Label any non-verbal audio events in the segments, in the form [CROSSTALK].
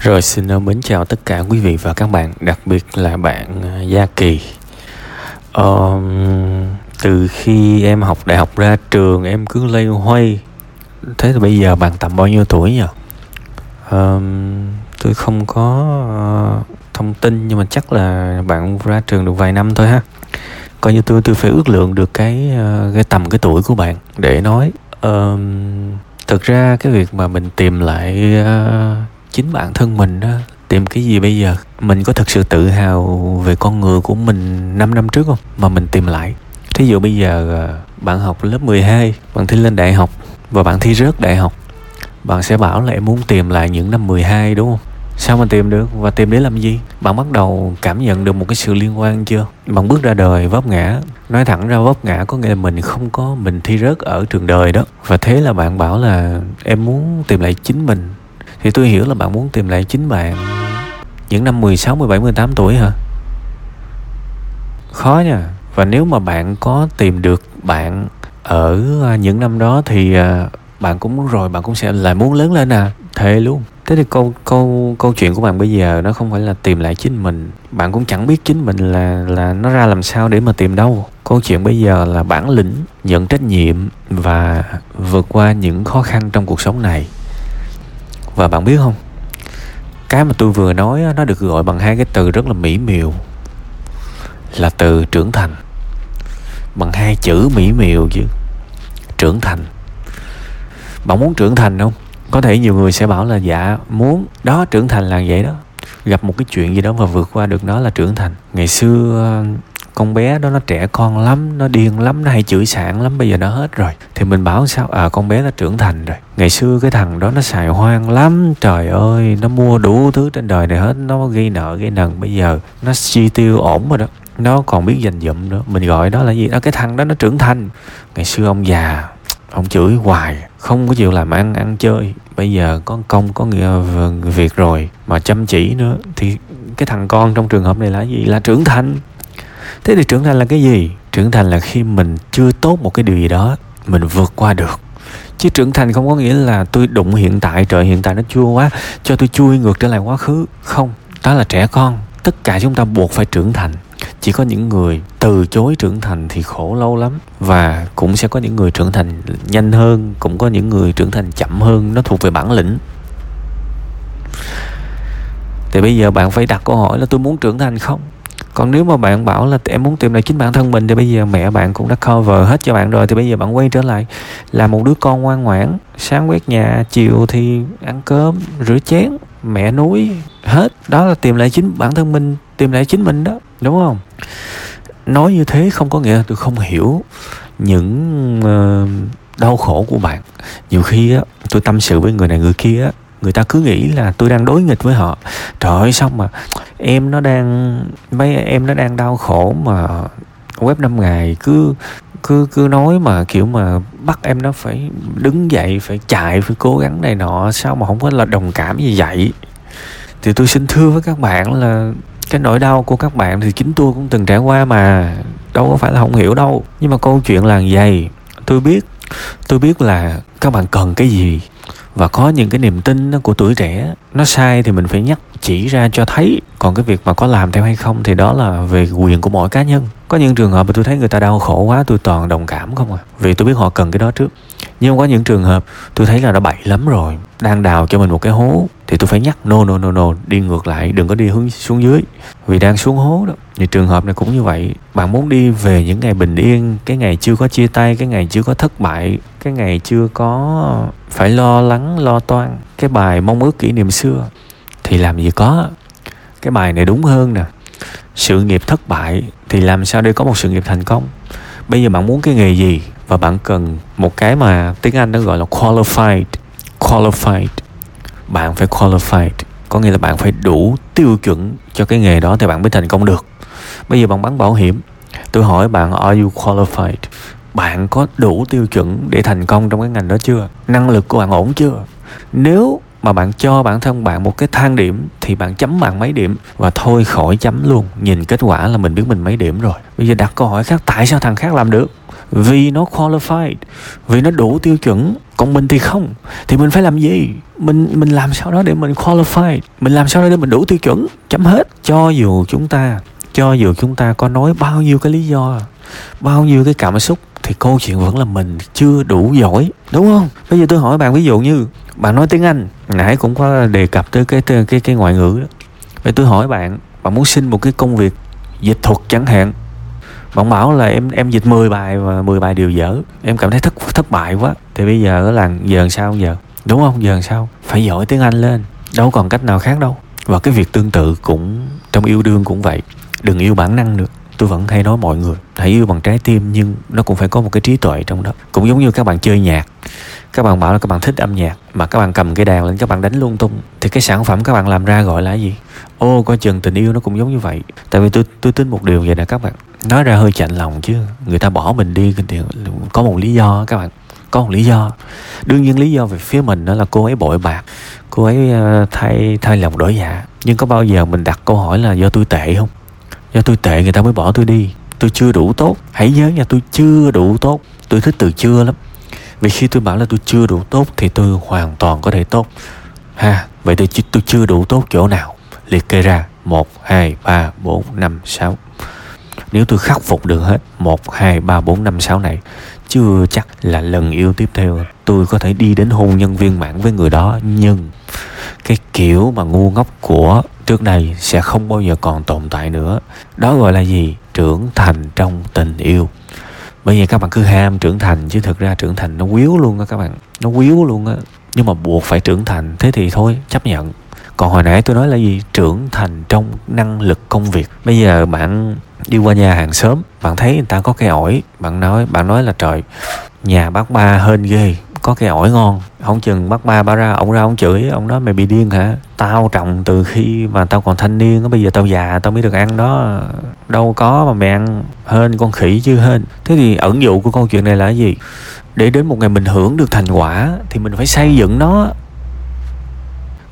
Rồi xin ờ, mến chào tất cả quý vị và các bạn, đặc biệt là bạn ờ, Gia Kỳ. Um, từ khi em học đại học ra trường em cứ lây hoay. Thế thì bây giờ bạn tầm bao nhiêu tuổi nhỉ? Um, tôi không có uh, thông tin nhưng mà chắc là bạn ra trường được vài năm thôi ha. Coi như tôi tôi phải ước lượng được cái uh, cái tầm cái tuổi của bạn để nói. Um, thực ra cái việc mà mình tìm lại uh, chính bản thân mình đó, tìm cái gì bây giờ? Mình có thật sự tự hào về con người của mình 5 năm trước không? Mà mình tìm lại. Thí dụ bây giờ à, bạn học lớp 12 bạn thi lên đại học và bạn thi rớt đại học, bạn sẽ bảo là em muốn tìm lại những năm 12 đúng không? Sao mà tìm được và tìm để làm gì? Bạn bắt đầu cảm nhận được một cái sự liên quan chưa? Bạn bước ra đời vấp ngã. Nói thẳng ra vấp ngã có nghĩa là mình không có mình thi rớt ở trường đời đó. Và thế là bạn bảo là em muốn tìm lại chính mình thì tôi hiểu là bạn muốn tìm lại chính bạn. Những năm 16, 17, 18 tuổi hả? Khó nha. Và nếu mà bạn có tìm được bạn ở à, những năm đó thì à, bạn cũng muốn rồi bạn cũng sẽ lại muốn lớn lên à. Thề luôn. Thế thì câu câu câu chuyện của bạn bây giờ nó không phải là tìm lại chính mình. Bạn cũng chẳng biết chính mình là là nó ra làm sao để mà tìm đâu. Câu chuyện bây giờ là bản lĩnh nhận trách nhiệm và vượt qua những khó khăn trong cuộc sống này và bạn biết không? Cái mà tôi vừa nói nó được gọi bằng hai cái từ rất là mỹ miều. Là từ trưởng thành. Bằng hai chữ mỹ miều chứ. Trưởng thành. Bạn muốn trưởng thành không? Có thể nhiều người sẽ bảo là dạ muốn. Đó, trưởng thành là vậy đó. Gặp một cái chuyện gì đó và vượt qua được nó là trưởng thành. Ngày xưa con bé đó nó trẻ con lắm, nó điên lắm, nó hay chửi sảng lắm, bây giờ nó hết rồi. Thì mình bảo sao? À con bé nó trưởng thành rồi. Ngày xưa cái thằng đó nó xài hoang lắm. Trời ơi, nó mua đủ thứ trên đời này hết, nó ghi nợ, gây nần. Bây giờ nó chi tiêu ổn rồi đó. Nó còn biết dành dụm nữa. Mình gọi đó là gì? Đó cái thằng đó nó trưởng thành. Ngày xưa ông già, ông chửi hoài, không có chịu làm ăn ăn chơi. Bây giờ có công, có nghĩa việc rồi, mà chăm chỉ nữa. Thì cái thằng con trong trường hợp này là gì? Là trưởng thành thế thì trưởng thành là cái gì? Trưởng thành là khi mình chưa tốt một cái điều gì đó, mình vượt qua được. Chứ trưởng thành không có nghĩa là tôi đụng hiện tại, trời hiện tại nó chua quá, cho tôi chui ngược trở lại quá khứ. Không, đó là trẻ con. Tất cả chúng ta buộc phải trưởng thành. Chỉ có những người từ chối trưởng thành thì khổ lâu lắm. Và cũng sẽ có những người trưởng thành nhanh hơn, cũng có những người trưởng thành chậm hơn, nó thuộc về bản lĩnh. Thì bây giờ bạn phải đặt câu hỏi là tôi muốn trưởng thành không? Còn nếu mà bạn bảo là em muốn tìm lại chính bản thân mình thì bây giờ mẹ bạn cũng đã cover hết cho bạn rồi thì bây giờ bạn quay trở lại là một đứa con ngoan ngoãn sáng quét nhà chiều thì ăn cơm rửa chén mẹ núi hết. Đó là tìm lại chính bản thân mình tìm lại chính mình đó đúng không? Nói như thế không có nghĩa là tôi không hiểu những uh, đau khổ của bạn. Nhiều khi á tôi tâm sự với người này người kia á người ta cứ nghĩ là tôi đang đối nghịch với họ. Trời ơi xong mà em nó đang, mấy em nó đang đau khổ mà web năm ngày cứ cứ cứ nói mà kiểu mà bắt em nó phải đứng dậy, phải chạy, phải cố gắng này nọ. Sao mà không có là đồng cảm như vậy? Thì tôi xin thưa với các bạn là cái nỗi đau của các bạn thì chính tôi cũng từng trải qua mà. Đâu có phải là không hiểu đâu. Nhưng mà câu chuyện là vậy. Tôi biết tôi biết là các bạn cần cái gì và có những cái niềm tin của tuổi trẻ, nó sai thì mình phải nhắc chỉ ra cho thấy còn cái việc mà có làm theo hay không thì đó là về quyền của mỗi cá nhân. Có những trường hợp mà tôi thấy người ta đau khổ quá, tôi toàn đồng cảm không à. Vì tôi biết họ cần cái đó trước. Nhưng có những trường hợp tôi thấy là đã bậy lắm rồi, đang đào cho mình một cái hố thì tôi phải nhắc, no no no no, đi ngược lại, đừng có đi hướng xuống dưới. Vì đang xuống hố đó. Thì trường hợp này cũng như vậy. Bạn muốn đi về những ngày bình yên, cái ngày chưa có chia tay, cái ngày chưa có thất bại, cái ngày chưa có phải lo lắng, lo toan, cái bài mong ước kỷ niệm xưa thì làm gì có. Cái bài này đúng hơn nè. Sự nghiệp thất bại thì làm sao để có một sự nghiệp thành công? Bây giờ bạn muốn cái nghề gì? Và bạn cần một cái mà tiếng Anh nó gọi là qualified qualified. Bạn phải qualified. Có nghĩa là bạn phải đủ tiêu chuẩn cho cái nghề đó thì bạn mới thành công được. Bây giờ bạn bán bảo hiểm. Tôi hỏi bạn, are you qualified? Bạn có đủ tiêu chuẩn để thành công trong cái ngành đó chưa? Năng lực của bạn ổn chưa? Nếu mà bạn cho bản thân bạn một cái thang điểm thì bạn chấm bạn mấy điểm? Và thôi khỏi chấm luôn, nhìn kết quả là mình biết mình mấy điểm rồi. Bây giờ đặt câu hỏi khác, tại sao thằng khác làm được? Vì nó qualified, vì nó đủ tiêu chuẩn, còn mình thì không. Thì mình phải làm gì? Mình mình làm sao đó để mình qualified? Mình làm sao đó để mình đủ tiêu chuẩn? Chấm hết. Cho dù chúng ta, cho dù chúng ta có nói bao nhiêu cái lý do, bao nhiêu cái cảm xúc thì câu chuyện vẫn là mình chưa đủ giỏi đúng không? Bây giờ tôi hỏi bạn ví dụ như bạn nói tiếng anh nãy cũng có đề cập tới cái cái cái, cái ngoại ngữ đó. Vậy tôi hỏi bạn bạn muốn xin một cái công việc dịch thuật chẳng hạn. Bạn bảo là em em dịch 10 bài và 10 bài đều dở. Em cảm thấy thất thất bại quá. Thì bây giờ là giờ sao giờ? Đúng không? Giờ sao? Phải giỏi tiếng anh lên. Đâu còn cách nào khác đâu. Và cái việc tương tự cũng trong yêu đương cũng vậy. Đừng yêu bản năng được tôi vẫn hay nói mọi người, hãy yêu bằng trái tim, nhưng nó cũng phải có một cái trí tuệ trong đó. Cũng giống như các bạn chơi nhạc, các bạn bảo là các bạn thích âm nhạc, mà các bạn cầm cái đàn lên, các bạn đánh lung tung, thì cái sản phẩm các bạn làm ra gọi là gì? Ô, coi chừng tình yêu nó cũng giống như vậy. Tại vì tôi tôi tin một điều vậy nè các bạn nói ra hơi chạnh lòng chứ. Người ta bỏ mình đi, thì có một lý do các bạn, có một lý do. Đương nhiên lý do về phía mình đó là cô ấy bội bạc, cô ấy ờ, thay thay lòng đổi dạ. Nhưng có bao giờ mình đặt câu hỏi là do tôi tệ không? Do tôi tệ, người ta mới bỏ tôi đi. Tôi chưa đủ tốt. Hãy nhớ nha tôi chưa đủ tốt. Tôi thích từ chưa lắm. Vì khi tôi bảo là tôi chưa đủ tốt thì tôi hoàn toàn có thể tốt. Ha, vậy thì tôi chưa đủ tốt chỗ nào? Liệt kê ra. Một, hai, ba, bốn, năm, sáu. Nếu tôi khắc phục được hết, một, hai, ba, bốn, năm, sáu này, chưa chắc là lần yêu tiếp theo tôi có thể đi đến hôn nhân viên mãn với người đó. Nhưng cái kiểu mà ngu ngốc của trước đây sẽ không bao giờ còn tồn tại nữa. Đó gọi là gì? Trưởng thành trong tình yêu. Bây giờ các bạn cứ ham trưởng thành, chứ thực ra trưởng thành nó quýu luôn á các bạn. Nó quýu luôn á. Nhưng mà buộc phải trưởng thành, thế thì thôi, chấp nhận. Còn hồi nãy tôi nói là gì? Trưởng thành trong năng lực công việc. Bây giờ bạn đi qua nhà hàng xóm, bạn thấy người ta có cây ổi, bạn nói bạn nói là trời, nhà bác ba hên ghê có cây ổi ngon. Không chừng bác ba ba ra, ông ra ông chửi, ông nói mày bị điên hả? Tao trồng từ khi mà tao còn thanh niên bây giờ tao già, tao mới được ăn đó. Đâu có mà mày ăn, hên con khỉ chứ hên. Thế thì ẩn dụ của câu chuyện này là cái gì? Để đến một ngày mình hưởng được thành quả, thì mình phải xây dựng nó.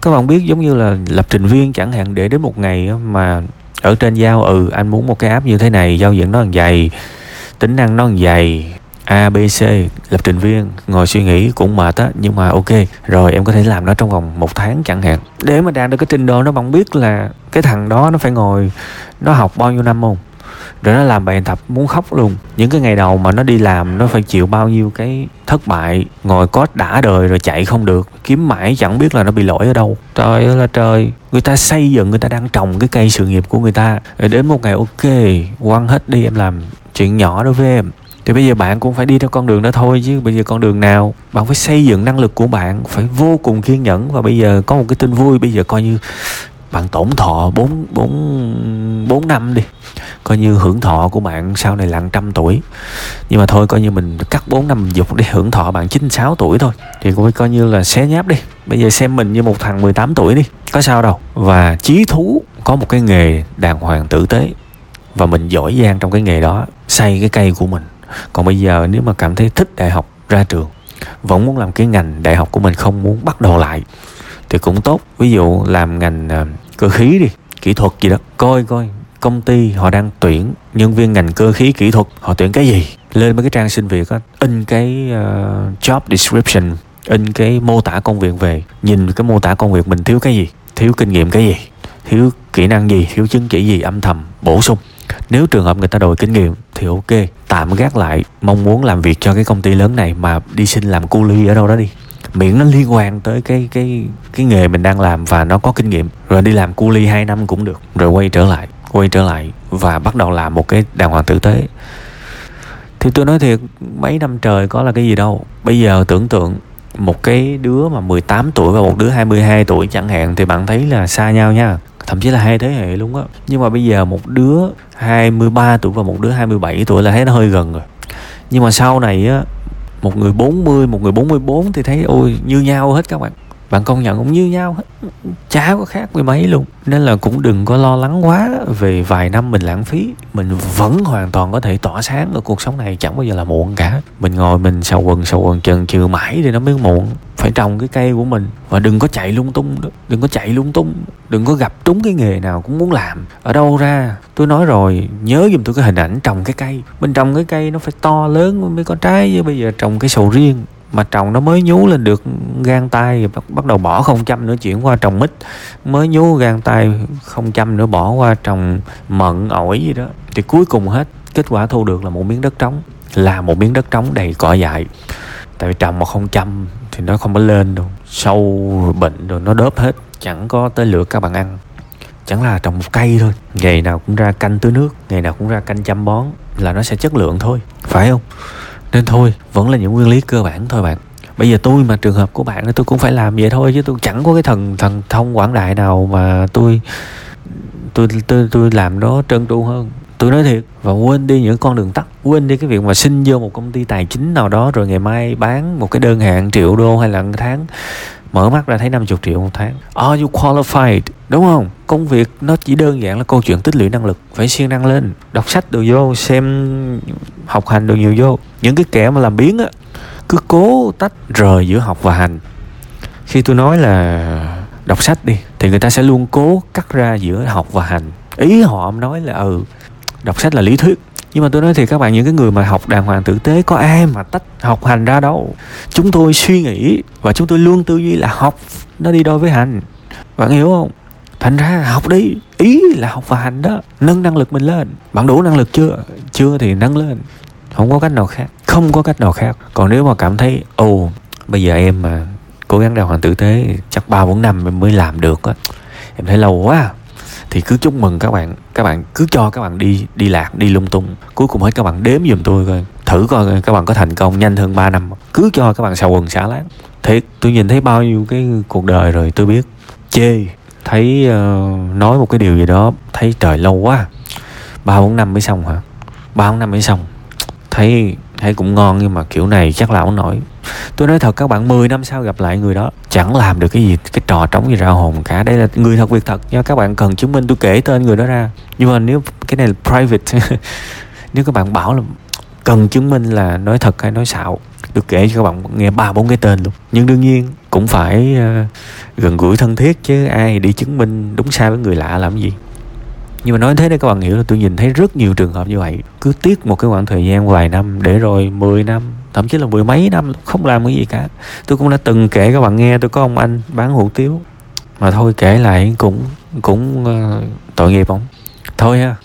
Các bạn biết giống như là lập trình viên chẳng hạn, để đến một ngày mà ở trên giao ừ anh muốn một cái app như thế này, giao diện nó làm dày, tính năng nó làm dày A, B, C lập trình viên ngồi suy nghĩ cũng mệt á nhưng mà ok rồi em có thể làm nó trong vòng một tháng chẳng hạn. Để mà đạt được cái trình độ nó bạn biết là cái thằng đó nó phải ngồi nó học bao nhiêu năm không? Rồi nó làm bài tập muốn khóc luôn. Những cái ngày đầu mà nó đi làm nó phải chịu bao nhiêu cái thất bại ngồi code đã đời rồi chạy không được kiếm mãi chẳng biết là nó bị lỗi ở đâu. Trời ơi là trời. Người ta xây dựng người ta đang trồng cái cây sự nghiệp của người ta. Rồi đến một ngày ok quăng hết đi em làm chuyện nhỏ đối với em thì bây giờ bạn cũng phải đi theo con đường đó thôi chứ. Bây giờ con đường nào bạn phải xây dựng năng lực của bạn phải vô cùng kiên nhẫn. Và bây giờ có một cái tin vui, bây giờ coi như bạn tổn thọ 4 4 4 năm đi. Coi như hưởng thọ của bạn sau này là trăm tuổi. Nhưng mà thôi, coi như mình cắt 4 năm dục để hưởng thọ bạn 96 tuổi thôi. Thì cũng coi như là xé nháp đi. Bây giờ xem mình như một thằng 18 tuổi đi, có sao đâu. Và chí thú có một cái nghề đàng hoàng tử tế. Và mình giỏi giang trong cái nghề đó, xây cái cây của mình còn bây giờ nếu mà cảm thấy thích đại học ra trường vẫn muốn làm cái ngành đại học của mình không muốn bắt đầu lại thì cũng tốt. Ví dụ làm ngành ờ, cơ khí đi kỹ thuật gì đó. Coi coi công ty họ đang tuyển nhân viên ngành cơ khí kỹ thuật họ tuyển cái gì? Lên mấy cái trang xin việc á in cái uh, job description in cái mô tả công việc về nhìn cái mô tả công việc mình thiếu cái gì thiếu kinh nghiệm cái gì thiếu kỹ năng gì thiếu chứng chỉ gì âm thầm bổ sung. Nếu trường hợp người ta đòi kinh nghiệm thì ok tạm gác lại, mong muốn làm việc cho cái công ty lớn này mà đi xin làm cu ly ở đâu đó đi. Miễn nó liên quan tới cái cái cái nghề mình đang làm và nó có kinh nghiệm. Rồi đi làm cu ly 2 năm cũng được. Rồi quay trở lại, quay trở lại và bắt đầu làm một cái đàng hoàng tử tế. Thì tôi nói thiệt, mấy năm trời có là cái gì đâu. Bây giờ tưởng tượng một cái đứa mà 18 tuổi và một đứa 22 tuổi chẳng hạn thì bạn thấy là xa nhau nha thậm chí là hai thế hệ luôn á. Nhưng mà bây giờ một đứa 23 tuổi và một đứa 27 tuổi là thấy nó hơi gần rồi. Nhưng mà sau này á, một người 40 một người 44 thì thấy, ôi, như nhau hết các bạn. Bạn công nhận cũng như nhau hết. Chả có khác với mấy luôn. Nên là cũng đừng có lo lắng quá. Về vài năm mình lãng phí, mình vẫn hoàn toàn có thể tỏa sáng ở cuộc sống này. Chẳng bao giờ là muộn cả. Mình ngồi mình sầu quần sầu quần chần chừ mãi thì nó mới muộn phải trồng cái cây của mình. Và đừng có chạy lung tung đó đừng có chạy lung tung đừng có gặp trúng cái nghề nào cũng muốn làm. Ở đâu ra tôi nói rồi nhớ giùm tôi cái hình ảnh trồng cái cây. Mình trồng cái cây nó phải to lớn mới có trái chứ bây giờ trồng cái sầu riêng mà trồng nó mới nhú lên được gan tay bắt, bắt đầu bỏ không chăm nữa chuyển qua trồng mít. Mới nhú gan tay không chăm nữa bỏ qua trồng mận ổi gì đó. Thì cuối cùng hết kết quả thu được là một miếng đất trống là một miếng đất trống đầy cỏ dại tại vì trồng mà không chăm thì nó không có lên đâu. Sâu, bệnh rồi nó đớp hết. Chẳng có tới lượt các bạn ăn. Chẳng là trồng một cây thôi. Ngày nào cũng ra canh tưới nước, ngày nào cũng ra canh chăm bón là nó sẽ chất lượng thôi. Phải không? Nên thôi, vẫn là những nguyên lý cơ bản thôi bạn. Bây giờ tôi mà trường hợp của bạn thì tôi cũng phải làm vậy thôi chứ tôi chẳng có cái thần thần thông quảng đại nào mà tôi tôi tôi tôi làm nó trơn tru hơn tôi nói thiệt và quên đi những con đường tắt quên đi cái việc mà xin vô một công ty tài chính nào đó rồi ngày mai bán một cái đơn hàng triệu đô hay là một tháng mở mắt ra thấy 50 triệu một tháng Are you qualified? Đúng không? Công việc nó chỉ đơn giản là câu chuyện tích lũy năng lực Phải siêng năng lên Đọc sách đồ vô, xem học hành đồ nhiều vô Những cái kẻ mà làm biến á Cứ cố tách rời giữa học và hành Khi tôi nói là đọc sách đi Thì người ta sẽ luôn cố cắt ra giữa học và hành Ý họ nói là ừ Đọc sách là lý thuyết. Nhưng mà tôi nói thì các bạn, những cái người mà học đàng hoàng tử tế, có ai mà tách học hành ra đâu. Chúng tôi suy nghĩ và chúng tôi luôn tư duy là học nó đi đôi với hành. Bạn hiểu không? Thành ra học đi, ý là học và hành đó, nâng năng lực mình lên. Bạn đủ năng lực chưa? Chưa thì nâng lên. Không có cách nào khác, không có cách nào khác. Còn nếu mà cảm thấy, ồ, bây giờ em mà cố gắng đàng hoàng tử tế, chắc ba bốn năm em mới làm được á, em thấy lâu quá thì cứ chúc mừng các bạn các bạn cứ cho các bạn đi đi lạc đi lung tung. Cuối cùng hết các bạn đếm giùm tôi coi thử coi các bạn có thành công nhanh hơn 3 năm cứ cho các bạn xào quần xả láng. Thiệt tôi nhìn thấy bao nhiêu cái cuộc đời rồi tôi biết. Chê thấy uh, nói một cái điều gì đó thấy trời lâu quá. Ba bốn năm mới xong hả? Ba bốn năm mới xong. Thấy thấy cũng ngon nhưng mà kiểu này chắc là không nổi. Tôi nói thật các bạn 10 năm sau gặp lại người đó chẳng làm được cái gì cái trò trống gì ra hồn cả. Đây là người thật việc thật nha. Các bạn cần chứng minh tôi kể tên người đó ra. Nhưng mà nếu cái này là private [LAUGHS] nếu các bạn bảo là cần chứng minh là nói thật hay nói xạo được kể cho các bạn nghe ba bốn cái tên luôn. Nhưng đương nhiên cũng phải uh, gần gũi thân thiết chứ ai đi chứng minh đúng sai với người lạ làm gì nhưng mà nói thế để các bạn hiểu là tôi nhìn thấy rất nhiều trường hợp như vậy. Cứ tiếc một cái khoảng thời gian vài năm để rồi 10 năm thậm chí là mười mấy năm không làm cái gì cả. Tôi cũng đã từng kể các bạn nghe tôi có ông anh bán hủ tiếu. Mà thôi kể lại cũng cũng uh, tội nghiệp không thôi ha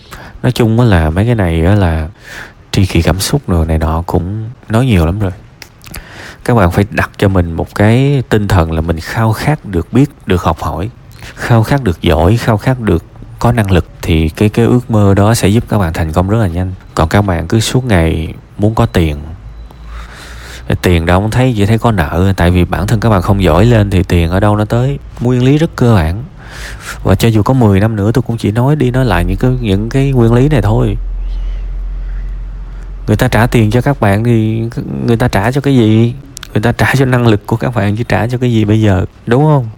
nói chung là mấy cái này là tri kỳ cảm xúc rồi này nọ cũng nói nhiều lắm rồi. Các bạn phải đặt cho mình một cái tinh thần là mình khao khát được biết được học hỏi khao khát được giỏi khao khát được có năng lực thì cái cái ước mơ đó sẽ giúp các bạn thành công rất là nhanh. Còn các bạn cứ suốt ngày muốn có tiền tiền đâu không thấy, chỉ thấy có nợ, tại vì bản thân các bạn không giỏi lên thì tiền ở đâu nó tới. Nguyên lý rất cơ bản. Và cho dù có 10 năm nữa, tôi cũng chỉ nói đi nói lại những cái những cái nguyên lý này thôi. Người ta trả tiền cho các bạn thì người ta trả cho cái gì? Người ta trả cho năng lực của các bạn chứ trả cho cái gì bây giờ? Đúng không?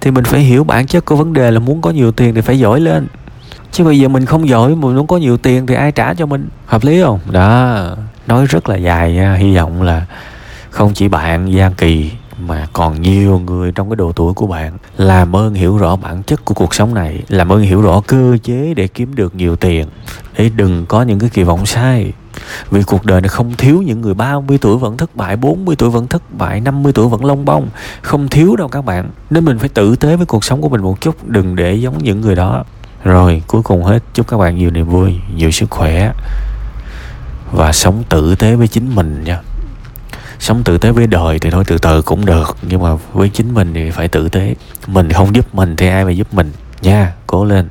Thì mình phải hiểu bản chất của vấn đề là muốn có nhiều tiền thì phải giỏi lên chứ bây giờ mình không giỏi mình muốn có nhiều tiền thì ai trả cho mình? Hợp lý không? Đó. Nói rất là dài nha hy vọng là không chỉ bạn Giang Kỳ mà còn nhiều người trong cái độ tuổi của bạn làm ơn hiểu rõ bản chất của cuộc sống này làm ơn hiểu rõ cơ chế để kiếm được nhiều tiền. Để đừng có những cái kỳ vọng sai. Vì cuộc đời này không thiếu những người 30 tuổi vẫn thất bại 40 tuổi vẫn thất bại 50 tuổi vẫn lông bông. Không thiếu đâu các bạn. Nên mình phải tử tế với cuộc sống của mình một chút Đừng để giống những người đó rồi, cuối cùng hết. Chúc các bạn nhiều niềm vui, Nhiều sức khỏe Và sống tử tế với chính mình nha. Sống tử tế với đời thì thôi, từ từ cũng được, nhưng mà với chính mình thì phải tử tế. Mình không giúp mình thì ai mà giúp mình nha. Cố lên.